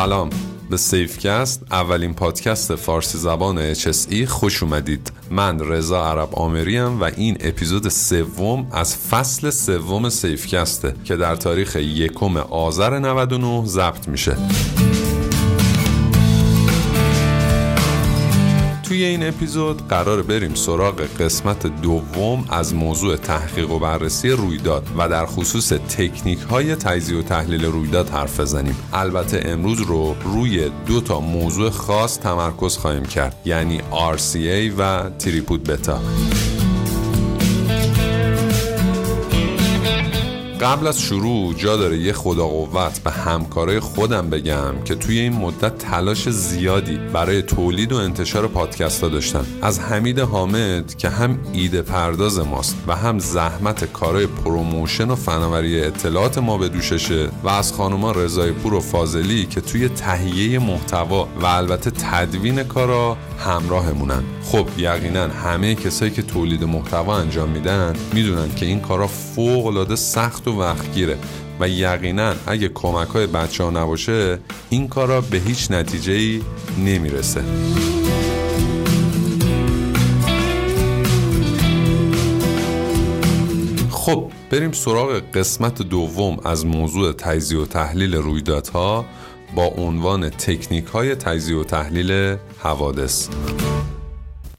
سلام. به سیفکست اولین پادکست فارسی زبان HSE خوش اومدید. من رضا عرب آمریم و این اپیزود سوم از فصل سوم سیفکسته که در تاریخ یکم آذر 99 ضبط میشه. توی این اپیزود قرار بریم سراغ قسمت دوم از موضوع تحقیق و بررسی رویداد و در خصوص تکنیک های تجزیه و تحلیل رویداد حرف بزنیم. البته امروز رو روی دو تا موضوع خاص تمرکز خواهیم کرد یعنی RCA و تریپود بتا. قبل از شروع جا داره یه خدا قوت به همکارای خودم بگم که توی این مدت تلاش زیادی برای تولید و انتشار پادکست ها داشتن از حمید حامد که هم ایده پرداز ماست و هم زحمت کارای پروموشن و فناوری اطلاعات ما به دوششه و از خانوما رضایی‌پور و فاضلی که توی تهیه محتوا و البته تدوین کارا همراهمونن. خب یقینا همه کسایی که تولید محتوا انجام میدن می‌دونن که این کارا فوق العاده سخت و وقتگیره و یقینا اگه کمک های بچه ها نباشه این کارا به هیچ نتیجه ای نمی‌رسه. خب بریم سراغ قسمت دوم از موضوع تجزیه و تحلیل رویدادها با عنوان تکنیک های تجزیه و تحلیل حوادث.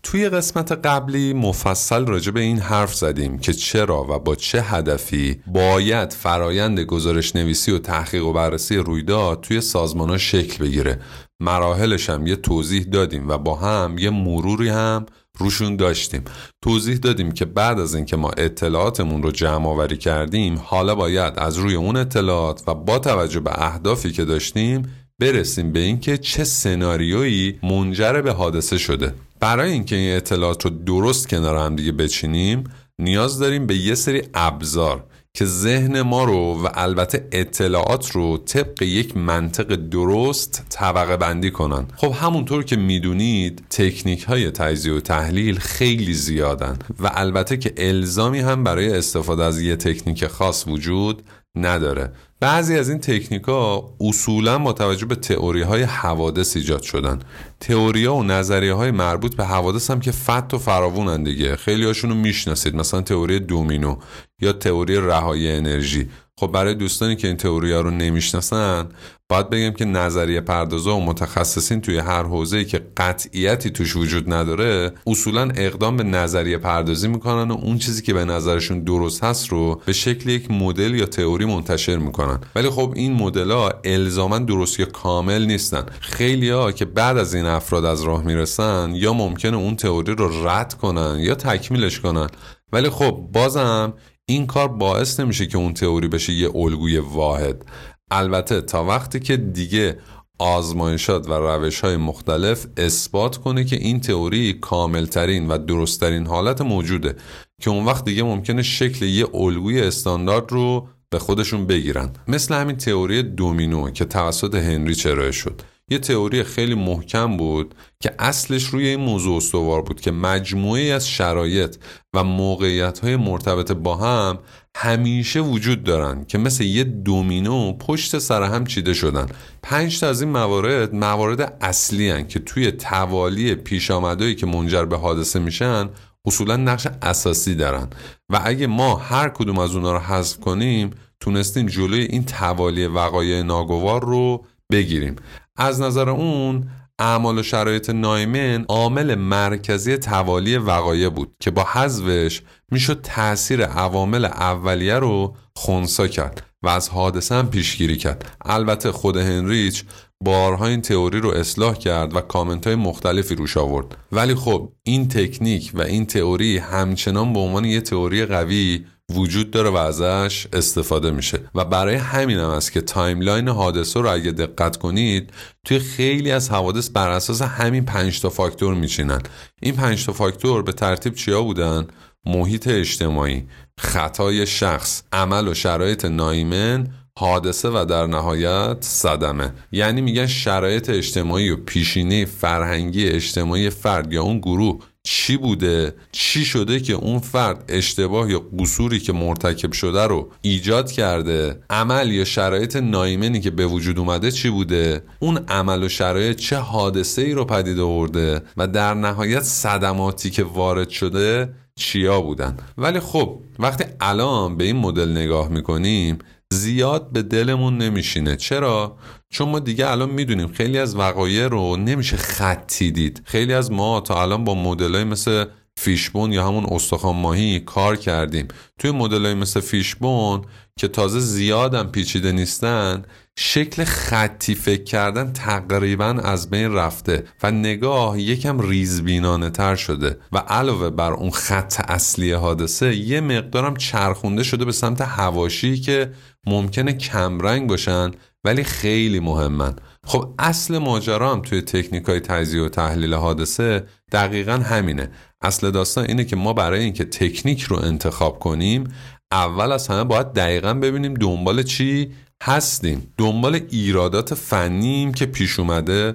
توی قسمت قبلی مفصل راجع به این حرف زدیم که چرا و با چه هدفی باید فرایند گزارش نویسی و تحقیق و بررسی رویداد توی سازمان ها شکل بگیره. مراحلش هم یه توضیح دادیم و با هم یه مروری هم روشون داشتیم. توضیح دادیم که بعد از اینکه ما اطلاعاتمون رو جمع آوری کردیم حالا باید از روی اون اطلاعات و با توجه به اهدافی که داشتیم برسیم به اینکه چه سناریویی منجر به حادثه شده. برای اینکه این اطلاعات رو درست کنار هم دیگه بچینیم نیاز داریم به یه سری ابزار که ذهن ما رو و البته اطلاعات رو طبق یک منطق درست طبقه بندی کنن. خب همونطور که می‌دونید تکنیک های تجزیه و تحلیل خیلی زیادن و البته که الزامی هم برای استفاده از یه تکنیک خاص وجود نداره. بعضی از این تکنیک ها اصولا با توجه به تئوری های حوادث ایجاد شدن. تئوری و نظریه های مربوط به حوادث هم که فت و فراوونن دیگه. خیلی هاشون رو می‌شناسید مثلا تئوری دومینو یا تئوری رهایی انرژی. خب برای دوستانی که این تئوری ها رو نمی‌شناسن باید بگم که نظریه پردازا و متخصصین توی هر حوزه‌ای که قطعیتی توش وجود نداره اصولا اقدام به نظریه پردازی می‌کنن و اون چیزی که به نظرشون درست هست رو به شکل یک مدل یا تئوری منتشر می‌کنن. ولی خب این مدل ها الزاما درست یا کامل نیستن. خیلی ها که بعد از این افراد از راه می‌رسن یا ممکنه اون تئوری رو رد کنن یا تکمیلش کنن. ولی خب بازم این کار باعث نمیشه که اون تئوری بشه یه الگوی واحد. البته تا وقتی که دیگه آزمایشات و روش های مختلف اثبات کنه که این تئوری کاملترین و درستترین حالت موجوده که اون وقت دیگه ممکنه شکل یه الگوی استاندارد رو به خودشون بگیرن. مثل همین تئوری دومینو که توسط هنری ارائه شد. یه تئوری خیلی محکم بود که اصلش روی این موضوع استوار بود که مجموعی از شرایط و موقعیت های مرتبط با هم همیشه وجود دارن که مثل یه دومینو پشت سر هم چیده شدن. پنج تا از این موارد موارد اصلی هن که توی توالی پیش آمدهایی که منجر به حادثه میشن اصولا نقش اساسی دارن. و اگه ما هر کدوم از اونا رو حذف کنیم تونستیم جلوی این توالی وقایع ناگوار رو بگیریم. از نظر اون اعمال و شرایط نایمن عامل مرکزی توالی وقایع بود که با حذفش می‌شد تاثیر عوامل اولیه رو خونسا کرد و از حادثه هم پیشگیری کرد. البته خود هنریچ بارها این تئوری رو اصلاح کرد و کامنت های مختلفی روش آورد. ولی خب این تکنیک و این تئوری همچنان به عنوان یه تئوری قوی وجود داره و ازش استفاده میشه. و برای همین هم است که timeline حادثه رو اگه دقت کنید توی خیلی از حوادث بر اساس همین پنج تا فاکتور میچینن. این پنج تا فاکتور به ترتیب چیا بودن؟ محیط اجتماعی خطای شخص عمل و شرایط نایمن حادثه و در نهایت صدمه. یعنی میگن شرایط اجتماعی و پیشینه فرهنگی اجتماعی فرد یا اون گروه چی بوده؟ چی شده که اون فرد اشتباه یا قصوری که مرتکب شده رو ایجاد کرده؟ عمل یا شرایط نایمنی که به وجود اومده چی بوده؟ اون عمل و شرایط چه حادثه ای رو پدید آورده و در نهایت صدماتی که وارد شده چیا بودن؟ ولی خب وقتی الان به این مدل نگاه می‌کنیم زیاد به دلمون نمیشینه. چرا؟ چون ما دیگه الان می‌دونیم خیلی از وقایع رو نمیشه خطی دید. خیلی از ما تا الان با مدلای مثل فیشبون یا همون استخوان ماهی کار کردیم. توی مدلای مثل فیشبون که تازه زیادم پیچیده نیستن شکل خطی فکر کردن تقریبا از بین رفته و نگاه یکم ریزبینانه تر شده و علاوه بر اون خط اصلی حادثه یه مقدارم چرخونده شده به سمت هواشی که ممکنه کمرنگ باشن ولی خیلی مهمن. خب اصل ماجرا هم توی تکنیک های تجزیه و تحلیل حادثه دقیقا همینه. اصل داستان اینه که ما برای اینکه تکنیک رو انتخاب کنیم اول از همه باید دقیقا ببینیم دنبال چی هستیم. دنبال ایرادات فنیم که پیش اومده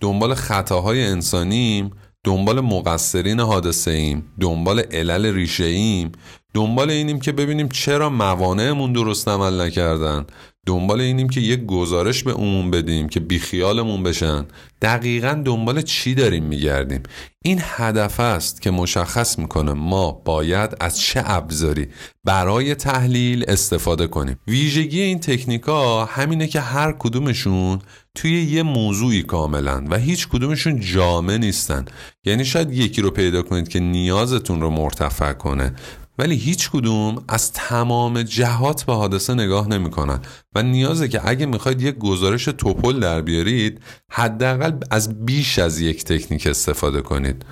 دنبال خطاهای انسانیم دنبال مقصرین حادثه ایم دنبال علل ریشه ایم دنبال اینیم که ببینیم چرا موانعمون درست عمل نکردن دنبال اینیم که یک گزارش به عموم بدیم که بیخیالمون بشن. دقیقا دنبال چی داریم میگردیم؟ این هدف است که مشخص می‌کنه ما باید از چه ابزاری برای تحلیل استفاده کنیم. ویژگی این تکنیکا همینه که هر کدومشون توی یه موضوعی کاملا و هیچ کدومشون جامع نیستن. یعنی شاید یکی رو پیدا کنید که نیازتون رو مرتفع کنه ولی هیچ کدوم از تمام جهات به حادثه نگاه نمی‌کنن. و نیازه که اگه می‌خواید یک گزارش توپل در بیارید حداقل از بیش از یک تکنیک استفاده کنید.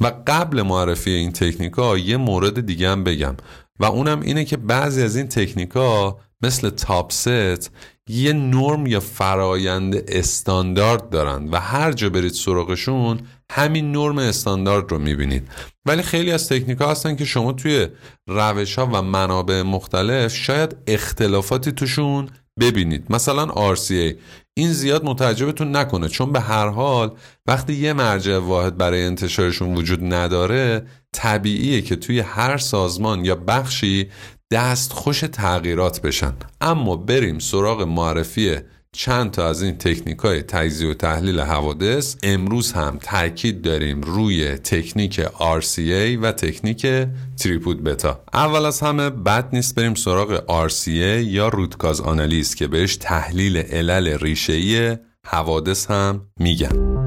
و قبل معرفی این تکنیکا یه مورد دیگه هم بگم. و اونم اینه که بعضی از این تکنیکا مثل تاپست یه نرم یا فرایند استاندارد دارن و هر جا برید سراغشون همین نرم استاندارد رو می‌بینید. ولی خیلی از تکنیک ها هستن که شما توی روش ها و منابع مختلف شاید اختلافاتی توشون ببینید. مثلا RCA این زیاد متعجبتون نکنه چون به هر حال وقتی یه مرجع واحد برای انتشارشون وجود نداره طبیعیه که توی هر سازمان یا بخشی دست خوش تغییرات بشن. اما بریم سراغ معرفی چند تا از این تکنیک های تجزیه و تحلیل حوادث. امروز هم تاکید داریم روی تکنیک RCA و تکنیک تریپود بتا. اول از همه بد نیست بریم سراغ RCA یا روتکاز آنالیز که بهش تحلیل علل ریشه‌ای حوادث هم میگن.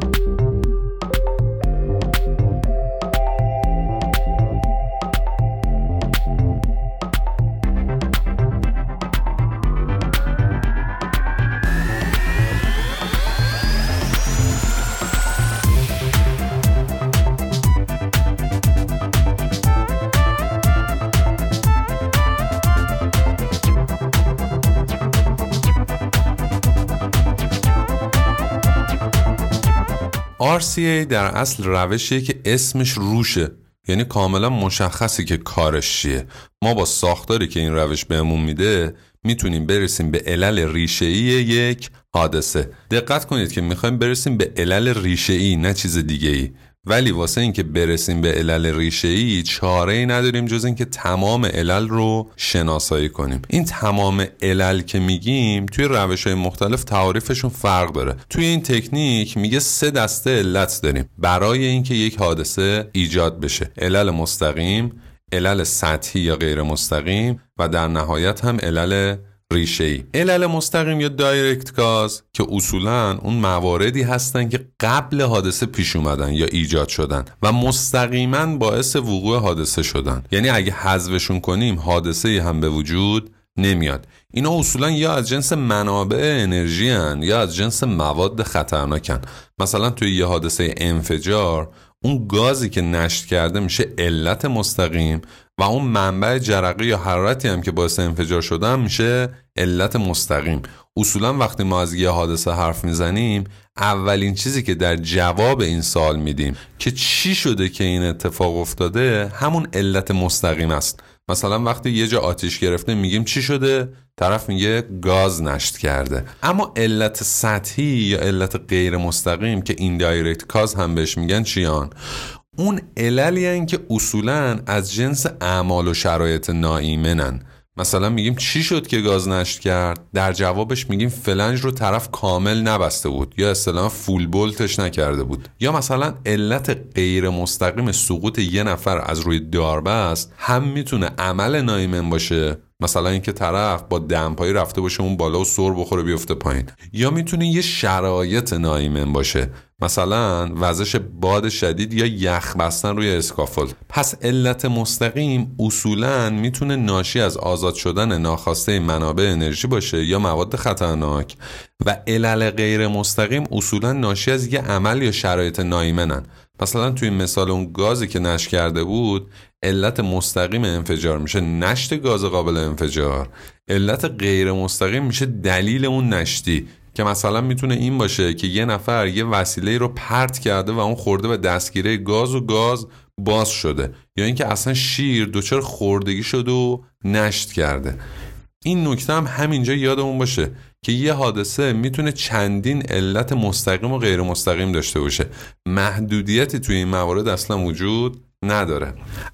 RCA در اصل روشیه که اسمش روشه. یعنی کاملا مشخصه که کارش چیه. ما با ساختاری که این روش بهمون میده می‌تونیم برسیم به علل ریشه‌ای یک حادثه. دقت کنید که می‌خوایم برسیم به علل ریشه‌ای نه چیز دیگه ای ولی واسه اینکه برسیم به علل ریشه ای چاره ای نداریم جز اینکه تمام علل رو شناسایی کنیم. این تمام علل که میگیم توی روش های مختلف تعریفشون فرق داره. توی این تکنیک میگه سه دسته علت داریم. برای اینکه یک حادثه ایجاد بشه. علل مستقیم علل سطحی یا غیر مستقیم و در نهایت هم علل ریشه ای علل مستقیم یا دایرکت کاز که اصولا اون مواردی هستن که قبل حادثه پیش اومدن یا ایجاد شدن و مستقیما باعث وقوع حادثه شدن. یعنی اگه حذفشون کنیم حادثه هم به وجود نمیاد. اینا اصولا یا از جنس منابع انرژی هن یا از جنس مواد خطرناکن. مثلا توی یه حادثه انفجار اون گازی که نشت کرده میشه علت مستقیم و اون منبع جرقه یا حرارتی هم که باعث انفجار شده میشه علت مستقیم. اصولا وقتی ما از یه حادثه حرف می‌زنیم اولین چیزی که در جواب این سال میدیم که چی شده که این اتفاق افتاده همون علت مستقیم است. مثلا وقتی یه جا آتیش گرفته میگیم چی شده؟ طرف میگه گاز نشت کرده. اما علت سطحی یا علت غیر مستقیم که این دایرکت کاز هم بهش میگن چیان؟ اون عللی که اصولا از جنس اعمال و شرایط ناایمنن. مثلا میگیم چی شد که گاز نشت کرد؟ در جوابش میگیم فلنج رو طرف کامل نبسته بود یا اصطلاحا فول بولتش نکرده بود. یا مثلا علت غیر مستقیم سقوط یه نفر از روی داربست هم می‌تونه عمل نایمن باشه مثلا اینکه طرف با دمپایی رفته باشه اون بالا و سر بخوره بیفته پایین. یا می‌تونه یه شرایط نایمن باشه. مثلا وزش باد شدید یا یخ بستن روی اسکافولد پس علت مستقیم اصولا می‌تونه ناشی از آزاد شدن ناخواسته منابع انرژی باشه یا مواد خطرناک. و علل غیر مستقیم اصولا ناشی از یه عمل یا شرایط نایمنن. مثلا توی مثال اون گازی که نش کرده بود علت مستقیم انفجار میشه. نشت گاز قابل انفجار. علت غیر مستقیم میشه دلیل اون نشتی. که مثلا می‌تونه این باشه که یه نفر یه وسیله رو پرت کرده و اون خورده به دستگیره گاز و گاز باز شده. یا اینکه اصلا شیر دچار خوردگی شده و نشت کرده. این نکته هم همینجا یادمون باشه که یه حادثه می‌تونه چندین علت مستقیم و غیر مستقیم داشته باشه. محدودیتی توی این موارد اصلا وجود نداره.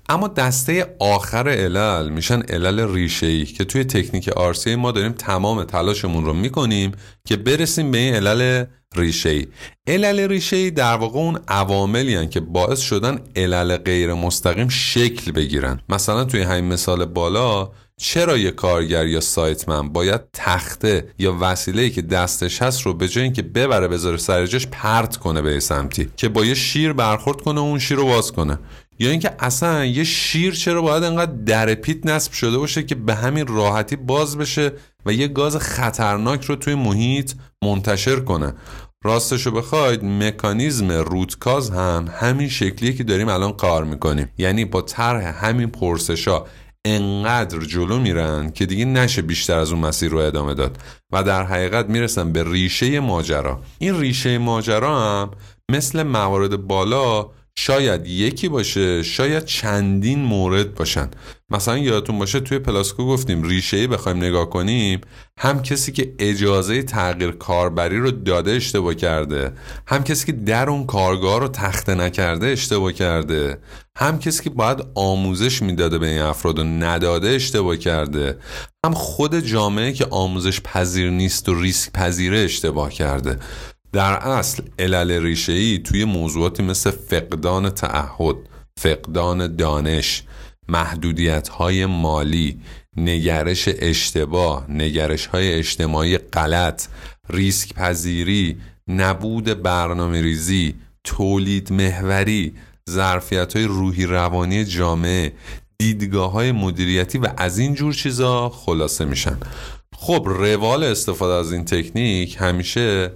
اما دسته آخر علل میشن علل ریشه که توی تکنیک آرسی ما داریم تمام تلاشمون رو می‌کنیم که برسیم به این علل ریشه ای علل ریشه ای در واقع اون عواملی که باعث شدن علل غیر مستقیم شکل بگیرن. مثلا توی همین مثال بالا چرا یه کارگر یا سایتمن باید تخته یا وسیله که دستش هست رو به جای اینکه ببره بذاره سر جاش پرت کنه به سمتی که با یه شیر برخورد کنه و اون شیر رو باز کنه؟ یا اینکه اصلا یه شیر چرا باید انقدر در پیت نصب شده باشه که به همین راحتی باز بشه و یه گاز خطرناک رو توی محیط منتشر کنه؟ راستشو بخواید مکانیزم رودکاز هم همین شکلیه که داریم الان کار می‌کنیم. یعنی با طرح همین پرسشا انقدر جلو میرن که دیگه نشه بیشتر از اون مسیر رو ادامه داد و در حقیقت می‌رسن به ریشه ماجرا. این ریشه ماجرا هم مثل موارد بالا شاید یکی باشه شاید چندین مورد باشن. مثلا یادتون باشه توی پلاسکو گفتیم ریشه ای بخوایم نگاه کنیم هم کسی که اجازه تغییر کاربری رو داده اشتباه کرده هم کسی که در اون کارگاه رو تخته نکرده اشتباه کرده هم کسی که باید آموزش می‌داده به این افراد و نداده اشتباه کرده هم خود جامعه که آموزش پذیر نیست و ریسک پذیره اشتباه کرده. در اصل علل ریشه‌ای توی موضوعاتی مثل فقدان تعهد، فقدان دانش، محدودیت های مالی، نگرش اشتباه، نگرش های اجتماعی غلط، ریسک پذیری، نبود برنامه ریزی، تولید محوری، ظرفیت های روحی روانی جامعه، دیدگاه های مدیریتی و از این جور چیزا خلاصه میشن. خب روال استفاده از این تکنیک همیشه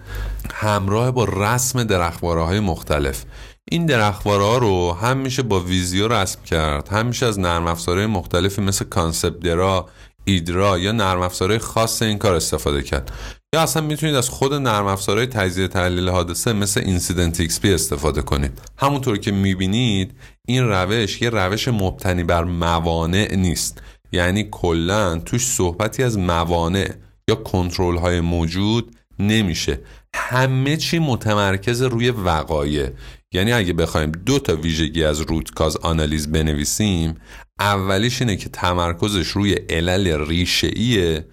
همراه با رسم درخواره های مختلف. این درختواره رو هم میشه با Visio رسم کرد. هم میشه از نرم افزارهای مختلفی مثل ConceptDraw Edraw یا نرم افزارهای خاص این کار استفاده کرد. یا اصلا می‌تونید از خود نرم افزارهای تجزیه تحلیل حادثه مثل IncidentXP استفاده کنید. همونطور که می‌بینید این روش یه روش مبتنی بر موانع نیست. یعنی کلا توش صحبتی از موانع یا کنترل های موجود نمیشه. همه چی متمرکز روی وقایع. یعنی اگه بخوایم دو تا ویژگی از روتکاز آنالیز بنویسیم اولیش اینه که تمرکزش روی علل ریشه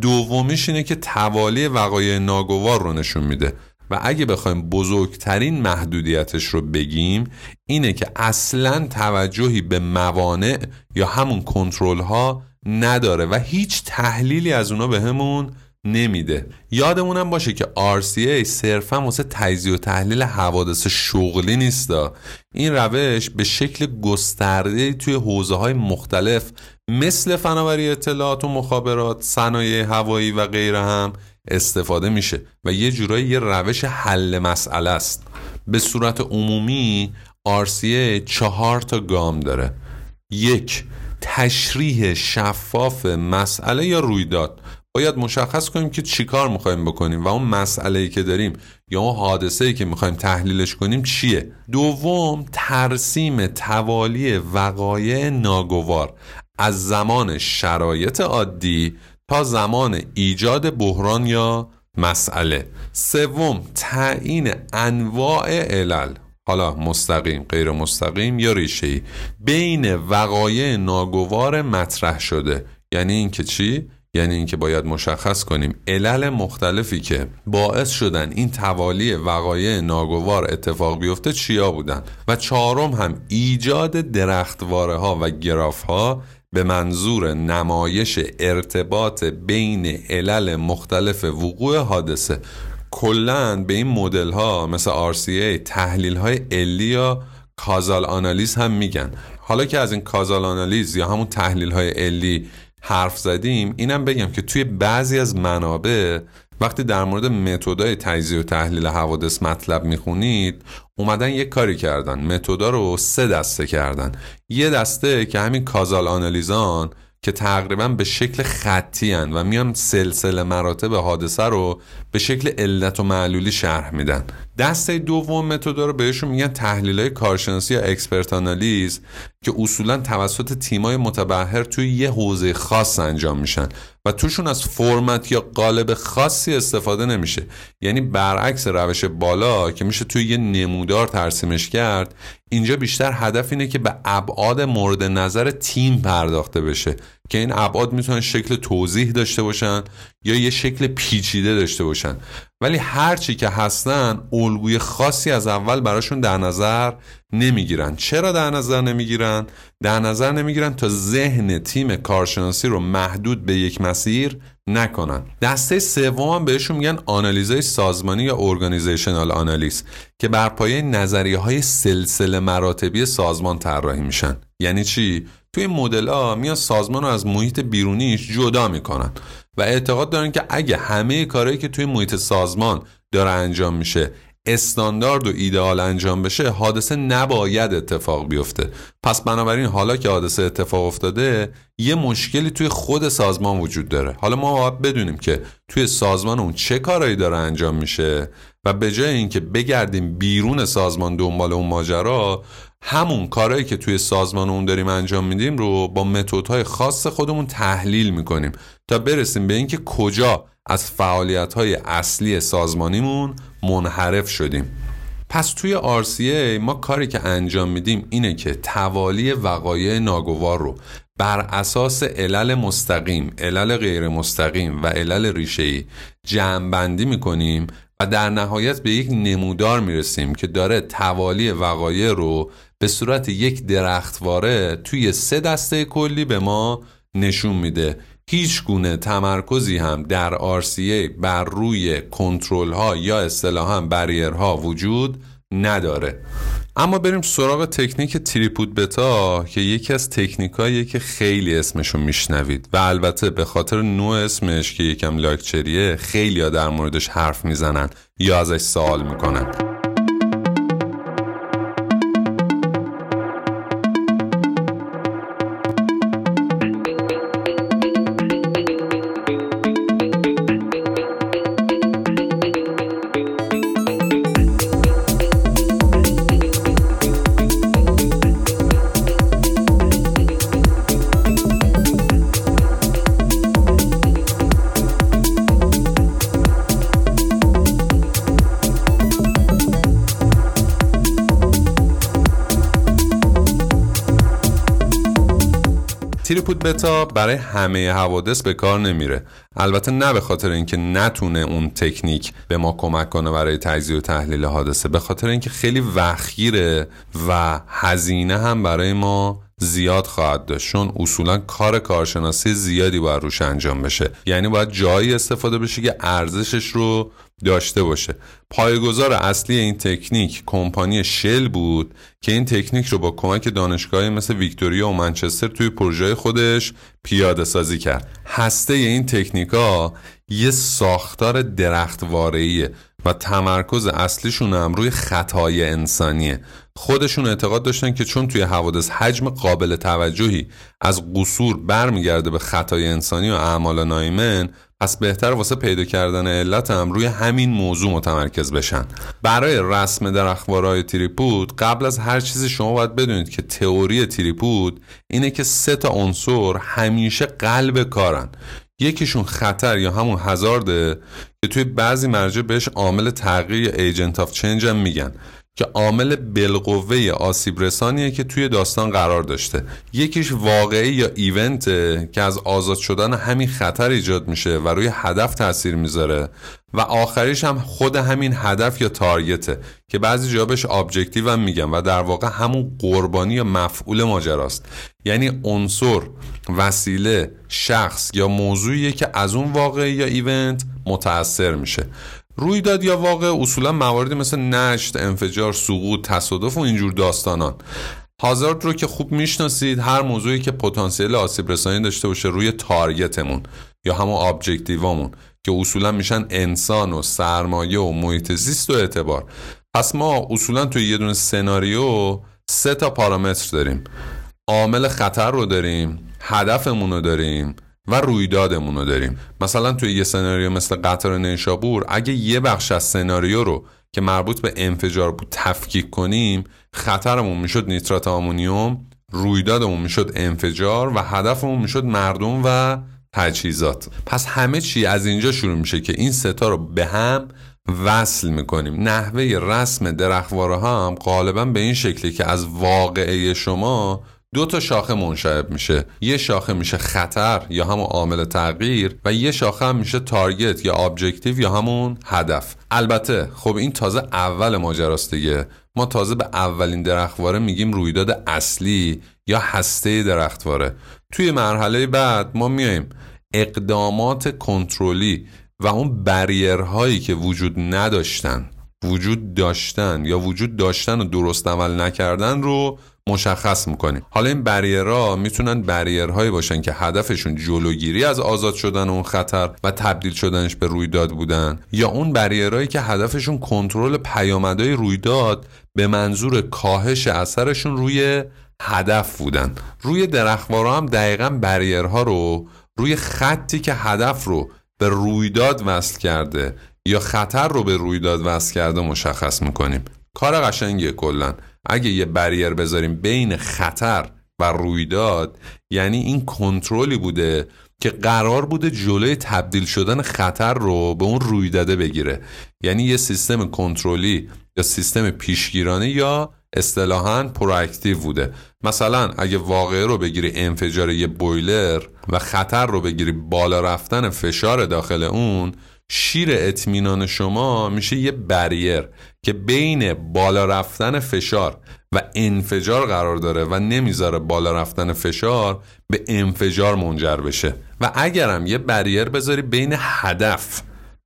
دومیش اینه که توالی وقایع ناگوار رو نشون میده. و اگه بخوایم بزرگترین محدودیتش رو بگیم اینه که اصلا توجهی به موانع یا همون کنترل ها نداره و هیچ تحلیلی از اونا به همون نمیده. یادمونم باشه که RCA صرفا واسه تجزیه و تحلیل حوادث شغلی نیستا این روش به شکل گسترده توی حوزه های مختلف مثل فناوری اطلاعات و مخابرات صنایع هوایی و غیره هم استفاده میشه و یه جورایی یه روش حل مسئله است. به صورت عمومی RCA چهار تا گام داره. یک تشریح شفاف مسئله یا رویداد. باید مشخص کنیم که چیکار می‌خوایم بکنیم و اون مسئله ای که داریم یا اون حادثه ای که می‌خوایم تحلیلش کنیم چیه؟ دوم ترسیم توالی وقایع ناگوار. از زمان شرایط عادی تا زمان ایجاد بحران یا مسئله. سوم تعیین انواع علل. حالا مستقیم غیر مستقیم یا ریشه بین وقایع ناگوار مطرح شده. یعنی اینکه چی؟ یعنی اینکه باید مشخص کنیم. علل مختلفی که باعث شدن این توالی وقایع ناگوار اتفاق بیفته چیا بودن؟ و چهارم هم ایجاد درختواره ها و گراف ها به منظور نمایش ارتباط بین علل مختلف وقوع حادثه کلا به این مدل ها مثل RCA تحلیل های علی یا کازال آنالیز هم میگن. حالا که از این کازال آنالیز یا همون تحلیل های علی حرف زدیم اینم بگم که توی بعضی از منابع وقتی در مورد متدای تجزیه و تحلیل حوادث مطلب می‌خونید اومدن یک کاری کردن. متدا رو سه دسته کردن. یه دسته که همین کازال آنالیزان که تقریبا به شکل خطی هن و میان سلسله مراتب حادثه رو به شکل علت و معلولی شرح میدن. دسته دوم متد رو بهشون میگن تحلیل کارشناسی یا اکسپرت آنالیز که اصولا توسط تیمای متبهر توی یه حوزه خاص انجام میشن و توشون از فرمت یا قالب خاصی استفاده نمیشه. یعنی برعکس روش بالا که میشه توی یه نمودار ترسیمش کرد اینجا بیشتر هدف اینه که به ابعاد مورد نظر تیم پرداخته بشه. که این ابعاد می‌تونن شکل توضیح داشته باشن یا یه شکل پیچیده داشته باشن. ولی هرچی که هستن الگوی خاصی از اول براشون در نظر نمی‌گیرن. چرا در نظر نمی‌گیرن؟ در نظر نمی‌گیرن تا ذهن تیم کارشناسی رو محدود به یک مسیر نکنن. دسته سوم بهشون میگن آنالیزهای سازمانی یا ارگانیزیشنال آنالیز که بر پایه نظریه های سلسله مراتبی سازمان طراحی میشن. یعنی چی؟ توی مدل ها میان سازمان رو از محیط بیرونیش جدا می‌کنن و اعتقاد دارن که اگه همه کارهایی که توی محیط سازمان داره انجام میشه استاندارد و ایدئال انجام بشه حادثه نباید اتفاق بیفته. پس بنابراین حالا که حادثه اتفاق افتاده یه مشکلی توی خود سازمان وجود داره. حالا ما باید بدونیم که توی سازمان اون چه کارایی داره انجام میشه و به جای اینکه بگردیم بیرون سازمان دنبال اون ماجرا همون کارهایی که توی سازمان اون داریم انجام میدیم رو با متدهای خاص خودمون تحلیل می‌کنیم تا برسیم به اینکه کجا از فعالیت های اصلی سازمانیمون منحرف شدیم. پس توی RCA ما کاری که انجام میدیم اینه که توالی وقایع ناگوار رو بر اساس علل مستقیم، علل غیر مستقیم و علل ریشه‌ای جمع بندی می‌کنیم و در نهایت به یک نمودار می‌رسیم که داره توالی وقایع رو به صورت یک درختواره توی سه دسته کلی به ما نشون میده. هیچ گونه تمرکزی هم در RCA بر روی کنترل ها یا اصطلاحا بریرها وجود نداره. اما بریم سراغ تکنیک تریپود بتا که یکی از تکنیکاییه که خیلی اسمشو میشنوید و البته به خاطر نوع اسمش که یکم لاکچریه خیلی ها در موردش حرف می‌زنن یا ازش سوال می‌کنن. تریپود بتا برای همه حوادث به کار نمیره. البته نه به خاطر اینکه نتونه اون تکنیک به ما کمک کنه برای تجزیه و تحلیل حادثه به خاطر اینکه خیلی وخیره و هزینه هم برای ما زیاد خواهد داشت. چون اصولا کار کارشناسی زیادی باید روش انجام بشه. یعنی باید جایی استفاده بشه که ارزشش رو داشته باشه. پایگزار اصلی این تکنیک کمپانی شل بود که این تکنیک رو با کمک دانشگاهی مثل ویکتوریا و منچستر توی پروژه خودش پیاده سازی کرد. هسته این تکنیکا یه ساختار درختوارهیه و تمرکز اصلیشون هم روی خطای انسانیه. خودشون اعتقاد داشتن که چون توی حوادث حجم قابل توجهی از قصور برمیگرده به خطای انسانی و اعمال نایمن پس بهتر واسه پیدا کردن علت هم روی همین موضوع متمرکز بشن. برای رسم درخوارای تریپود قبل از هر چیزی شما باید بدونید که تئوری تریپود اینه که سه تا عنصر همیشه قلب کارن. یکیشون خطر یا همون هزارده که توی بعضی مرجع بهش عامل تغییر یا ایجنت آف چنج هم میگن. که عامل بالقوه آسیب رسانیه که توی داستان قرار داشته. یکیش واقعی یا ایونته که از آزاد شدن همین خطر ایجاد میشه و روی هدف تاثیر می‌ذاره. و آخریش هم خود همین هدف یا تارگته که بعضی جا بهش هم میگن و در واقع همون قربانی یا مفعول ماجراست. یعنی عنصر وسیله شخص یا موضوعیه که از اون واقعی یا ایونت متاثر میشه. رویداد یا واقع اصولا مواردی مثل نشت، انفجار، سقوط، تصادف و اینجور داستانان. هازارد رو که خوب می‌شناسید هر موضوعی که پتانسیل آسیب رسانی داشته باشه روی تارگتمون یا همون ابجکتیوامون که اصولا میشن انسان و سرمایه و محیط زیست و اعتبار. پس ما اصولا توی یه دونه سناریو سه تا پارامتر داریم. عامل خطر رو داریم هدفمون رو داریم و رویدادمون رو داریم. مثلا توی یه سناریو مثل قطار نیشابور اگه یه بخش از سناریو رو که مربوط به انفجار بود تفکیک کنیم خطرمون می‌شد نیترات آمونیوم رویدادمون می‌شد انفجار و هدفمون می‌شد مردم و تجهیزات. پس همه چی از اینجا شروع میشه که این سه تا رو به هم وصل می‌کنیم. نحوه رسم درختواره ها هم غالبا به این شکلی که از واقعه شما دو تا شاخه منشعب میشه. یه شاخه میشه خطر یا همون عامل تغییر و یه شاخه هم میشه target یا objective یا همون هدف. البته خب این تازه اول ماجراست دیگه. ما تازه به اولین درختواره میگیم رویداد اصلی یا هسته درختواره. توی مرحله بعد ما میایم اقدامات کنترلی و اون بریرهایی که وجود نداشتن وجود داشتن یا وجود داشتن و درست عمل نکردن رو مشخص می‌کنیم. حالا این بریرها می‌تونن بریرهایی باشن که هدفشون جلوگیری از آزاد شدن اون خطر و تبدیل شدنش به رویداد بودن یا اون بریرهایی که هدفشون کنترل پیامدهای رویداد به منظور کاهش اثرشون روی هدف بودن. روی درخوارا هم دقیقا بریرها رو روی خطی که هدف رو به رویداد وصل کرده یا خطر رو به رویداد وصل کرده مشخص می‌کنیم. کار قشنگیه کلا. اگه یه بریر بذاریم بین خطر و رویداد یعنی این کنترلی بوده که قرار بوده جلوی تبدیل شدن خطر رو به اون رویداده بگیره. یعنی یه سیستم کنترلی یا سیستم پیشگیرانه یا اصطلاحا پرواکتیو بوده. مثلا اگه واقعه رو بگیری انفجار یه بویلر و خطر رو بگیری بالا رفتن فشار داخل اون شیر اطمینان شما میشه یه بریر که بین بالا رفتن فشار و انفجار قرار داره و نمی‌ذاره بالا رفتن فشار به انفجار منجر بشه. و اگرم یه بریر بذاری بین هدف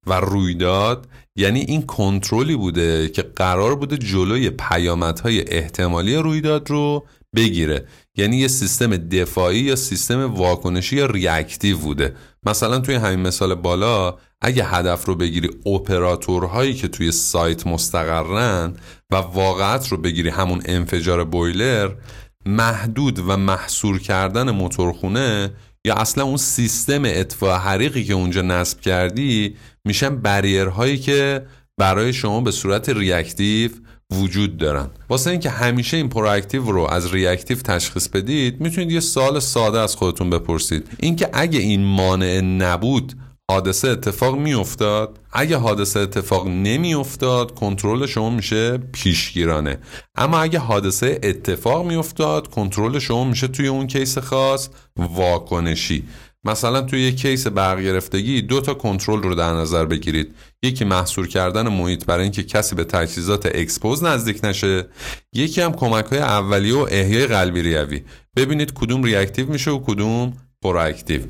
و رویداد یعنی این کنترلی بوده که قرار بوده جلوی پیامدهای احتمالی رویداد رو بگیره. یعنی یه سیستم دفاعی یا سیستم واکنشی یا ریاکتیو بوده. مثلا توی همین مثال بالا اگه هدف رو بگیری اپراتورهایی که توی سایت مستقرن و واقعت رو بگیری همون انفجار بویلر محدود و محصور کردن موتورخونه یا اصلا اون سیستم اطفاء حریقی که اونجا نصب کردی میشن barrier هایی که برای شما به صورت reactive وجود دارن. واسه اینکه همیشه این proactive رو از reactive تشخیص بدید می‌تونید یه سوال ساده از خودتون بپرسید. اینکه اگه این مانع نبود حادثه اتفاق میافتاد؟ اگه حادثه اتفاق نمیافتاد کنترل شما میشه پیشگیرانه. اما اگه حادثه اتفاق میافتاد کنترل شما میشه توی اون case خاص واکنشی. مثلا توی یک case برق‌گرفتگی دو تا کنترل رو در نظر بگیرید. یکی محصور کردن محیط برای اینکه کسی به تجهیزات expose نزدیک نشه. یکی هم کمک های اولیه و احیای قلبی ریوی. ببینید کدوم reactive میشه و کدوم proactive.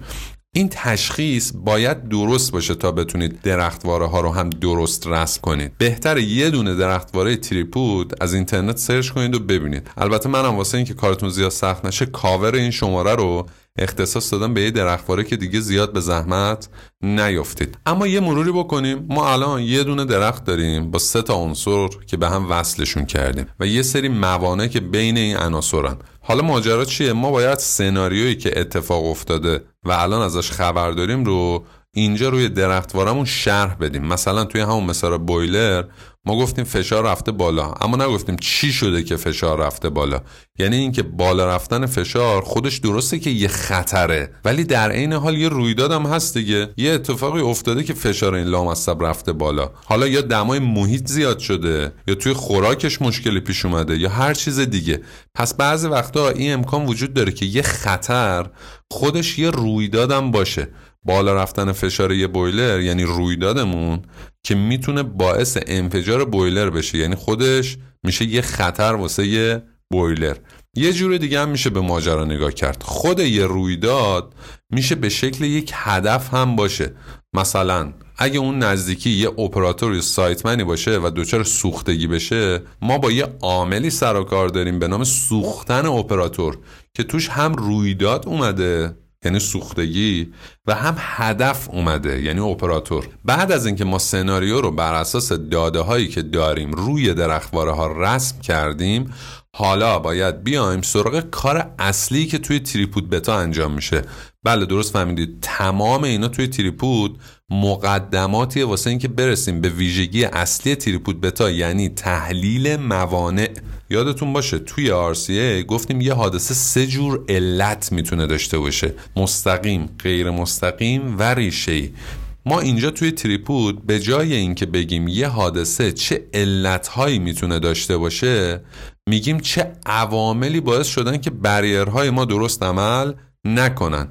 این تشخیص باید درست باشه تا بتونید درختواره ها رو هم درست رسم کنید. بهتر یه دونه درختواره Tripod از اینترنت search کنید و ببینید. البته منم واسه اینکه کارتون زیاد سخت نشه کاور این شماره رو اختصاص دادم به یه درختواره که دیگه زیاد به زحمت نیفتید. اما یه مروری بکنیم. ما الان یه دونه درخت داریم با سه تا عنصر که به هم وصلشون کردیم و یه سری موانع که بین این عناصرن. حالا ماجرا چیه؟ ما باید سناریویی که اتفاق افتاده و الان ازش خبر داریم رو اینجا روی درختوارمون شرح بدیم. مثلا توی همون مثال بویلر ما گفتیم فشار رفته بالا اما نگفتیم چی شده که فشار رفته بالا. یعنی اینکه بالا رفتن فشار خودش درسته که یه خطره ولی در عین حال یه رویداد هم هست دیگه. یه اتفاقی افتاده که فشار این لامصب رفته بالا. حالا یا دمای محیط زیاد شده یا توی خوراکش مشکلی پیش اومده یا هر چیز دیگه. پس بعضی وقتا این امکان وجود داره که یه خطر خودش یه رویدادم باشه. بالا رفتن فشار یه بویلر یعنی رویدادمون که می‌تونه باعث انفجار بویلر بشه. یعنی خودش میشه یه خطر واسه یه بویلر. یه جور دیگه هم میشه به ماجرا نگاه کرد. خود یه رویداد میشه به شکل یک هدف هم باشه. مثلا اگه اون نزدیکی یه اپراتور یا سایتمنی باشه و دچار سوختگی بشه ما با یه عاملی سر و کار داریم به نام سوختن اپراتور که توش هم رویداد اومده یعنی سوختگی و هم هدف اومده یعنی اپراتور. بعد از اینکه ما سناریو رو بر اساس داده هایی که داریم روی درختواره ها رسم کردیم حالا باید بیایم سراغ کار اصلی که توی تریپود بتا انجام میشه. بله درست فهمیدید تمام اینا توی تریپود مقدماتی واسه اینکه برسیم به ویژگی اصلی تریپود بتا یعنی تحلیل موانع. یادتون باشه توی RCA گفتیم یه حادثه سه جور علت می‌تونه داشته باشه. مستقیم غیر مستقیم و ریشه ما اینجا توی تریپود به جای اینکه بگیم یه حادثه چه علتهایی می‌تونه داشته باشه میگیم چه عواملی باعث شدن که بریرهای ما درست عمل نکنن.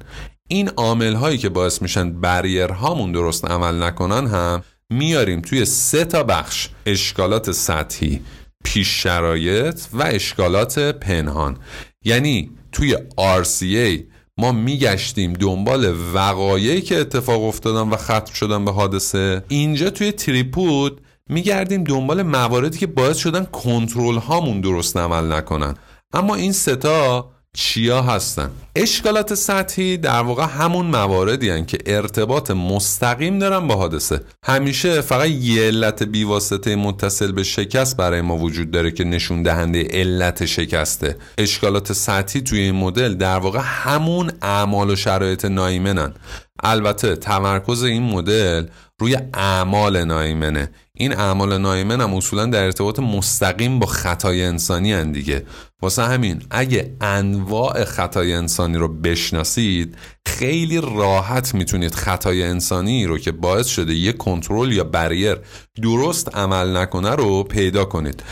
این عامل هایی که باعث میشن بریرهامون درست عمل نکنن هم میاریم توی سه تا بخش. اشکالات سطحی پیش شرایط و اشکالات پنهان. یعنی توی RCA ما میگشتیم دنبال وقایعی که اتفاق افتادن و ختم شدن به حادثه. اینجا توی تریپود میگردیم دنبال مواردی که باعث شدن کنترل هامون درست عمل نکنن. اما این ستا چیا هستن؟ اشکالات سطحی در واقع همون مواردی هن که ارتباط مستقیم دارن با حادثه. همیشه فقط یه علت بیواسطه متصل به شکست برای ما وجود داره که نشون دهنده علت شکسته. اشکالات سطحی توی این مدل در واقع همون اعمال و شرایط نایمنن. البته تمرکز این مدل روی اعمال نایمنه. این اعمال نایمن هم اصولا در ارتباط مستقیم با خطای انسانی هن دیگه. واسه همین اگه انواع خطای انسانی رو بشناسید خیلی راحت می‌تونید خطای انسانی رو که باعث شده یه کنترل یا بریر درست عمل نکنه رو پیدا کنید.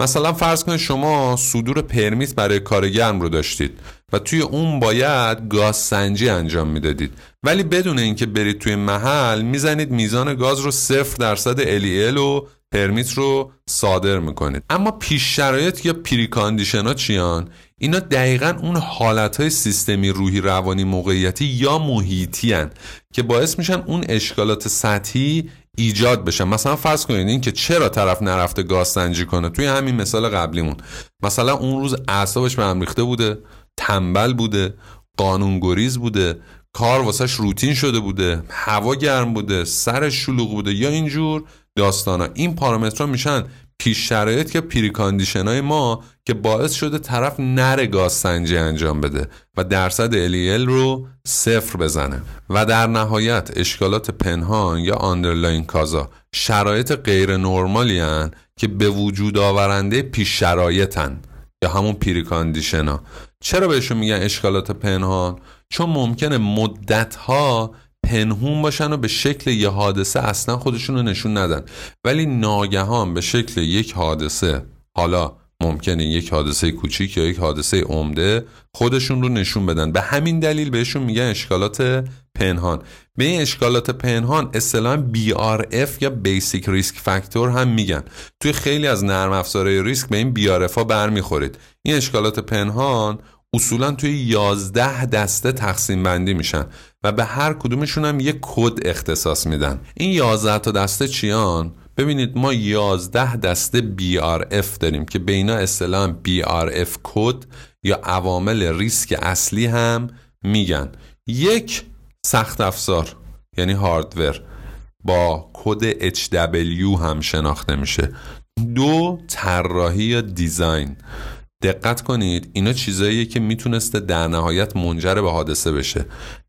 مثلا فرض کنید شما صدور پرمیت برای کار گرم رو داشتید و توی اون باید گاز سنجی انجام می‌دادید. ولی بدون اینکه برید توی محل می‌زنید میزان گاز رو صفر درصد LEL و permit رو صادر می‌کنید. اما پیش شرایط یا precondition ها چیان؟ اینا دقیقا اون حالت های سیستمی روحی روانی موقعیتی یا محیطی هن که باعث میشن اون اشکالات سطحی ایجاد بشن. مثلا فرض کنید این که چرا طرف نرفته گاز سنجی کنه؟ توی همین مثال قبلیمون. مثلا اون روز اعصابش به هم ریخته بوده تنبل بوده قانونگریز بوده کار واسش روتین شده بوده هوا گرم بوده سرش شلوغ بوده یا اینجور داستانا. این پارامترها میشن پیش شرایط که precondition ما که باعث شده طرف نره گاز سنجی انجام بده و درصد LEL رو صفر بزنه و در نهایت اشکالات پنهان یا underlying cause ها شرایط غیر نرمالی هن که به وجود آورنده پیش شرایطن یا همون پریکاندیشن ها چرا بهشون میگن اشکالات پنهان؟ چون ممکنه مدت ها پنهون باشن و به شکل یه حادثه اصلا خودشون رو نشون ندن. ولی ناگهان به شکل یک حادثه حالا ممکنه یک حادثه کوچیک یا یک حادثه عمده خودشون رو نشون بدن. به همین دلیل بهشون میگن اشکالات پنهان. به این اشکالات پنهان اصطلاحا BRF یا Basic Risk Factor هم میگن. توی خیلی از نرم افزارهای ریسک به این BRF ها برمیخورید. این اشکالات پنهان اصولا توی 11 دسته تقسیم بندی میشن و به هر کدومشون هم یک کد اختصاص میدن. این 11 تا دسته چیان؟ ببینید ما 11 دسته BRF داریم که به اینا اصطلاحا BRF کد یا عوامل ریسک اصلی هم میگن. یک سخت افزار یعنی هاردور با کد HW هم شناخته میشه. دو طراحی یا دیزاین. دقت کنید اینا چیزاییه که می‌تونسته در نهایت منجر به حادثه بشه.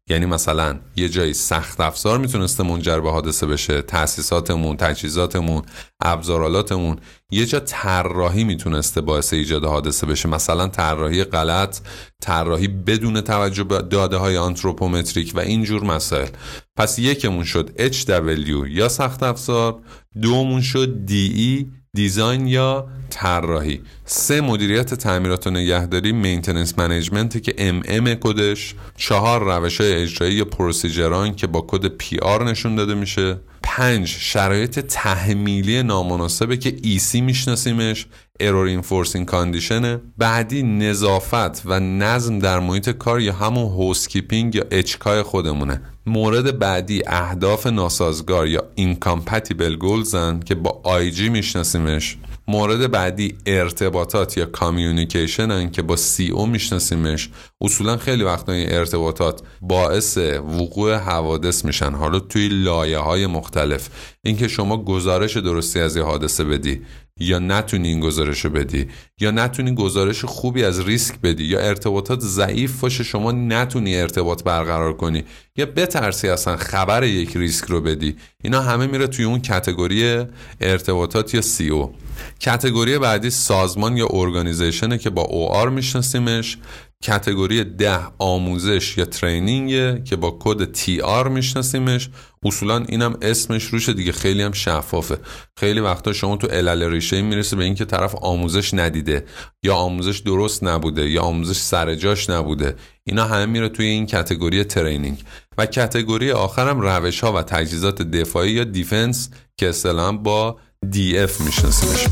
یعنی مثلا یه جایی سخت افزار می‌تونسته منجر به حادثه بشه تاسیساتمون تجهیزاتمون ابزارالاتمون. یه جا طراحی می‌تونسته باعث ایجاد حادثه بشه. مثلا طراحی غلط طراحی بدون توجه به داده های anthropometric و اینجور مسائل. پس یکمون شد HW یا سخت افزار دومون شد DE design یا طراحی. سه مدیریت تعمیرات و نگهداری maintenance management که MM کدش چهار روش های اجرایی یا procedure ان که با کد PR نشون داده میشه. پنج شرایط تحمیلی نامناسبه که EC میشناسیمش error enforcing condition ه بعدی نظافت و نظم در محیط کار یا همون housekeeping یا HK ی خودمونه. مورد بعدی اهداف ناسازگار یا incompatible goals ن که با IG میشناسیمش. مورد بعدی ارتباطات یا communication که با CO میشناسیمش. اصولا خیلی وقتا این ارتباطات باعث وقوع حوادث میشن. حالا توی لایه های مختلف. اینکه شما گزارش درستی از یه حادثه بدی یا نتونی این گزارش بدی یا نتونی گزارش خوبی از ریسک بدی یا ارتباطات ضعیف باشه شما نتونی ارتباط برقرار کنی یا بترسی اصلا خبر یک ریسک رو بدی اینا همه میره توی اون category ارتباطات یا CO. کتگوری بعدی سازمان یا organization ه که با OR میشناسیمش. کتگوری ده آموزش یا training که با کد TR میشناسیمش. اصولا اینم اسمش روشه دیگه خیلی هم شفافه. خیلی وقتا شما تو علل ریشه می‌رسه به اینکه طرف آموزش ندیده یا آموزش درست نبوده یا آموزش سر جاش نبوده. اینا همه میره توی این category training. و category آخرم روش ها و تجهیزات دفاعی یا defence که اصطلاحا با DF میشناسیمش.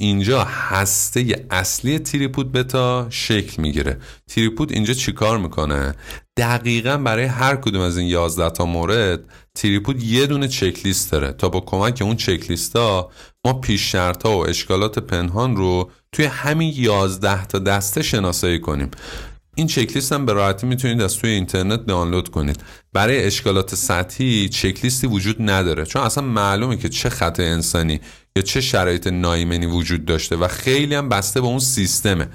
اینجا هسته اصلی تریپود بتا شکل می‌گیره. تریپود اینجا چیکار می‌کنه؟ دقیقا برای هر کدوم از این 11 تا مورد تریپود یه دونه چکلیست داره. تا با کمک اون چکلیست ها ما پیش شرط ها و اشکالات پنهان رو توی همین 11 تا دسته شناسایی کنیم. این چکلیست هم به راحتی می‌تونید از توی اینترنت دانلود کنید. برای اشکالات سطحی چکلیستی وجود نداره. چون اصلا معلومه که چه خط انسانی یا چه شرایط نایمنی وجود داشته و خیلی هم بسته به اون سیستمه.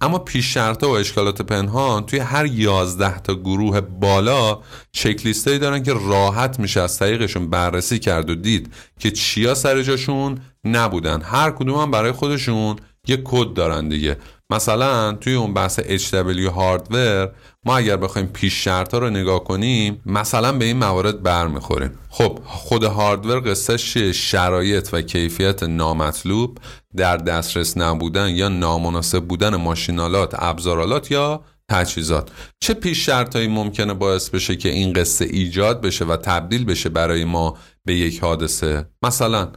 اما پیش شرط و اشکالات پنهان توی هر 11 تا گروه بالا چکلیستایی دارن که راحت میشه از طریقشون بررسی کرد و دید که چیا سر جاشون نبودن. هر کدوم هم برای خودشون یه کد دارن دیگه. مثلا توی اون بحث HW هاردور ما اگر بخوایم پیش شرط ها رو نگاه کنیم مثلا به این موارد برمیخوریم. خب خود هاردور قصهش شرایط و کیفیت نامطلوب در دسترس نبودن یا نامناسب بودن ماشینالات ابزارالات یا تجهیزات. چه پیش شرطهایی ممکنه باعث بشه که این قصه ایجاد بشه و تبدیل بشه برای ما به یک حادثه؟ مثلا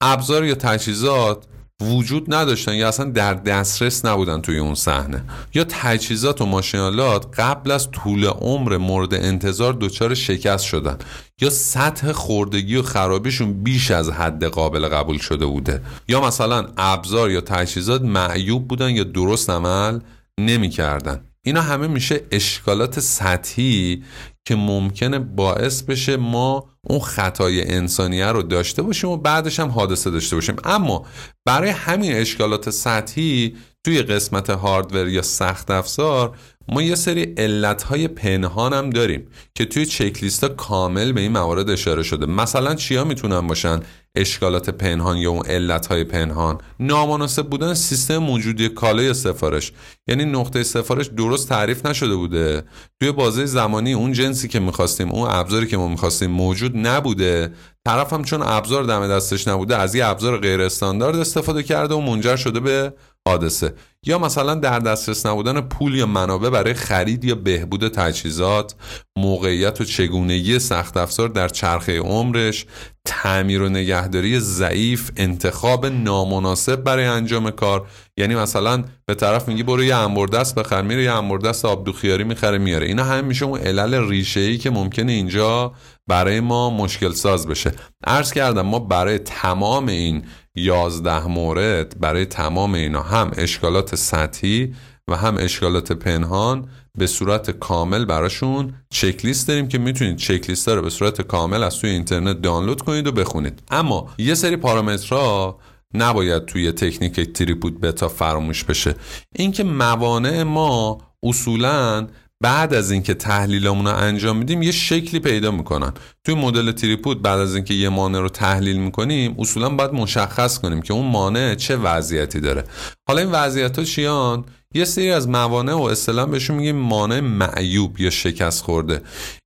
ابزار یا تجهیزات وجود نداشتن یا اصلا در دسترس نبودن توی اون صحنه. یا تجهیزات و ماشینالات قبل از طول عمر مورد انتظار دچار شکست شدن. یا سطح خوردگی و خرابیشون بیش از حد قابل قبول شده بوده. یا مثلا ابزار یا تجهیزات معیوب بودن یا درست عمل نمی‌کردن. اینا همه میشه اشکالات سطحی که ممکنه باعث بشه ما اون خطای انسانیه رو داشته باشیم و بعدش هم حادثه داشته باشیم. اما برای همین اشکالات سطحی توی قسمت هاردور یا سخت افزار ما یه سری علتهای پنهان هم داریم که توی چکلیست کامل به این موارد اشاره شده. مثلا چیا می‌تونن باشن؟ اشکالات پنهان یا اون علتهای پنهان. نامناسب بودن سیستم موجودی کالای سفارش. یعنی نقطه سفارش درست تعریف نشده بوده. توی بازه زمانی اون جنسی که می‌خواستیم اون ابزاری که ما می‌خواستیم موجود نبوده. طرف هم چون ابزار دم دستش نبوده از یه ابزار غیر استاندارد استفاده کرده و منجر شده به حادثه. یا مثلا در دسترس نبودن پول یا منابع برای خرید یا بهبود تجهیزات موقعیت و چگونگی سخت افزار در چرخه عمرش تعمیر و نگهداری ضعیف انتخاب نامناسب برای انجام کار. یعنی مثلا به طرف میگی برو یه انبردست بخر میره یه انبردست آبدوخیاری می‌خره میاره. اینا هم میشه اون علل ریشه ای که ممکنه اینجا برای ما مشکل ساز بشه. عرض کردم ما برای تمام این یازده مورد برای تمام اینا. هم اشکالات سطحی و هم اشکالات پنهان به صورت کامل براشون چکلیست داریم که می‌تونید چکلیست رو به صورت کامل از توی اینترنت دانلود کنید و بخونید. اما یه سری پارامترها نباید توی تکنیک تریپود بتا فراموش بشه. اینکه موانع ما اصولاً بعد از اینکه تحلیلمون رو انجام میدیم یه شکلی پیدا می‌کنن. توی مدل تریپود بعد از اینکه یه مانع رو تحلیل می‌کنیم اصولا باید مشخص کنیم که اون مانع چه وضعیتی داره. حالا این وضعیت ها چیان؟ یه سری از موانع و اصطلاح بهشون میگیم مانع معیوب یا شکست خورده.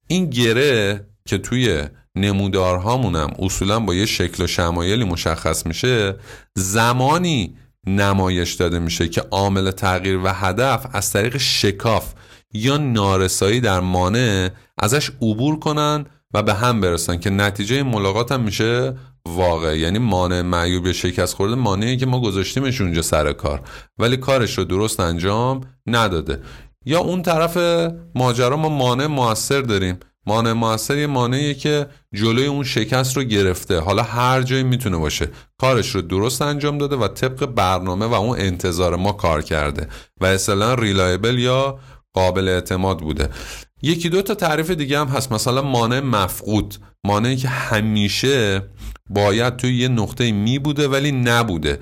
این گره که توی نمودارهامونم اصولا با یه شکل و شمایلی مشخص میشه زمانی نمایش داده میشه که عامل تغییر و هدف از طریق شکاف یا نارسایی در مانع ازش عبور کنن و به هم برسن که نتیجه ملاقات هم میشه واقع. یعنی مانع معیوب شکست خورده مانعی که ما گذاشتیمش اونجا سر کار. ولی کارش رو درست انجام نداده. یا اون طرف ماجرا ما مانع موثر داریم. مانع موثر یه مانعیه که جلوی اون شکست رو گرفته. حالا هر جایی می‌تونه باشه. کارش رو درست انجام داده و طبق برنامه و اون انتظار ما کار کرده. و اصلا ریلایبل یا قابل اعتماد بوده. یکی دو تا تعریف دیگه هم هست. مثلا مانع مفقود. مانعی که همیشه باید توی یه نقطه می بوده ولی نبوده.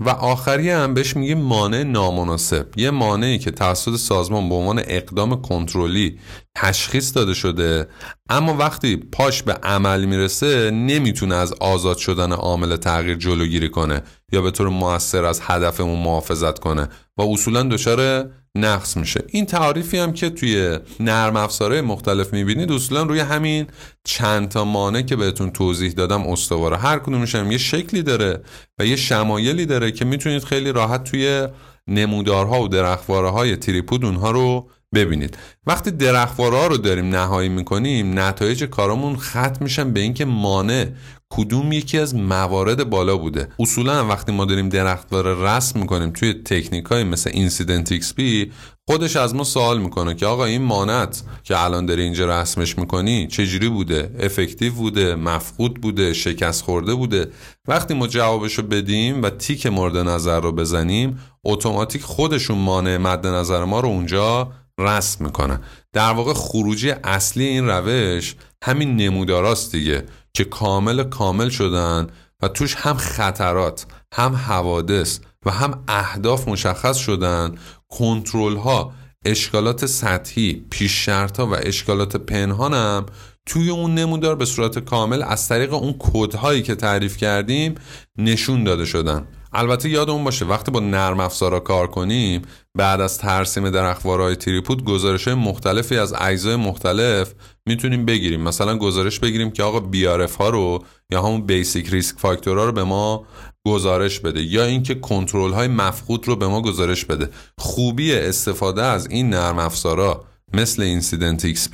و آخری هم بهش میگه مانع نامناسب. یه مانعی که توسط سازمان به عنوان اقدام کنترلی تشخیص داده شده اما وقتی پاش به عمل می‌رسه نمی‌تونه از آزاد شدن عامل تغییر جلوگیری کنه یا به طور موثر از هدفمون محافظت کنه. و اصولا دچار نقص میشه. این تعریفی هم که توی نرم افزارهای مختلف می‌بینید اصولا روی همین چند تا مانع که بهتون توضیح دادم استواره. هر کدومش هم یه شکلی داره و یه شمایلی داره که می‌تونید خیلی راحت توی نمودارها و درختواره های تریپود اونها رو ببینید. وقتی درختواره ها رو داریم نهایی می‌کنیم نتایج کارامون ختم میشن به اینکه مانع کدوم یکی از موارد بالا بوده. اصولا وقتی ما داریم درختواره رسم می‌کنیم توی تکنیک های مثل IncidentXP خودش از ما سوال می‌کنه که آقا این مانعت که الان داری اینجا رسمش می‌کنی چجوری بوده؟ effective بوده؟ مفقود بوده؟ شکست خورده بوده؟ وقتی ما جوابشو بدیم و تیک مورد نظر رو بزنیم اتوماتیک خودشون مانع مد نظر ما رو اونجا رسم می‌کنه در واقع خروجی اصلی این روش همین نموداراست دیگه که کامل کامل شدن و توش هم خطرات هم حوادث و هم اهداف مشخص شدن. کنترل ها اشکالات سطحی پیش شرط ها و اشکالات پنهان هم توی اون نمودار به صورت کامل از طریق اون کودهایی که تعریف کردیم نشون داده شدن. البته یادمون باشه وقتی با نرم افزارا کار کنیم بعد از ترسیم درخوارهای تریپود گزارش مختلفی از اجزای مختلف می‌تونیم بگیریم. مثلا گزارش بگیریم که آقا بیارف ها رو یا همون بیسیک ریسک فاکتورها رو به ما گزارش بده یا اینکه کنترل های مفقود رو به ما گزارش بده. خوبی استفاده از این نرم افزارا مثل IncidentX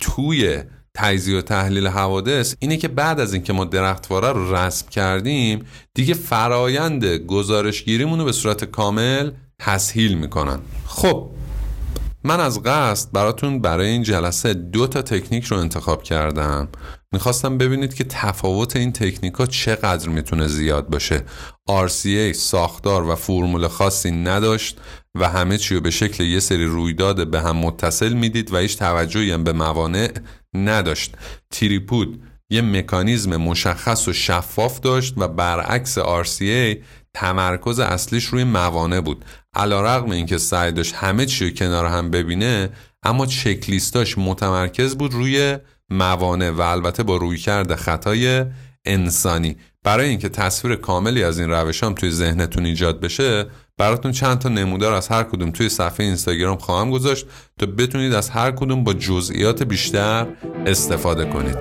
توی تجزیه و تحلیل حوادث اینه که بعد از اینکه ما درختواره رو رسم کردیم دیگه فرایند گزارشگیریمون رو به صورت کامل تسهیل می‌کنن. خب من از قصد براتون برای این جلسه دو تا تکنیک رو انتخاب کردم. می‌خواستم ببینید که تفاوت این تکنیک ها چقدر می‌تونه زیاد باشه. RCA ساختار و فرمول خاصی نداشت. و همه چی رو به شکل یه سری رویداد به هم متصل می‌دید و هیچ توجهی هم به موانع نداشت. تریپود یه مکانیزم مشخص و شفاف داشت و برعکس RCA تمرکز اصلیش روی موانع بود. علا رقم این سعی داشت همه چی رو کنار هم ببینه اما چکلیستاش متمرکز بود روی موانع و البته با روی کرده خطای انسانی. برای اینکه تصویر کاملی از این روش هم توی ذهنتون ایجاد بشه براتون چند تا نمودار از هر کدوم توی صفحه اینستاگرام خواهم گذاشت تا بتونید از هر کدوم با جزئیات بیشتر استفاده کنید.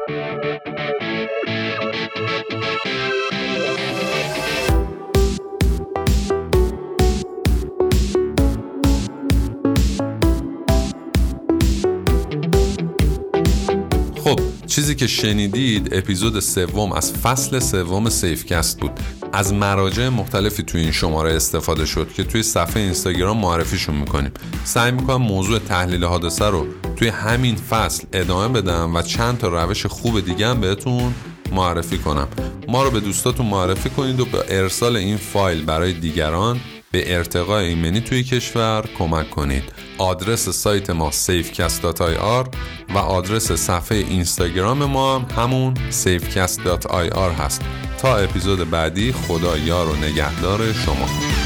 چیزی که شنیدید اپیزود سوم از فصل سوم سیفکست بود. از مراجع مختلفی توی این شماره استفاده شد که توی صفحه اینستاگرام معرفیشون می‌کنیم. سعی می‌کنم موضوع تحلیل حادثه رو توی همین فصل ادامه بدم و چند تا روش خوب دیگه هم بهتون معرفی کنم. ما رو به دوستاتون معرفی کنید و به ارسال این فایل برای دیگران به ارتقای ایمنی توی کشور کمک کنید. آدرس سایت ما safecast.ir و آدرس صفحه اینستاگرام ما هم همون safecast.ir هست. تا اپیزود بعدی خدا یار و نگهدار شما.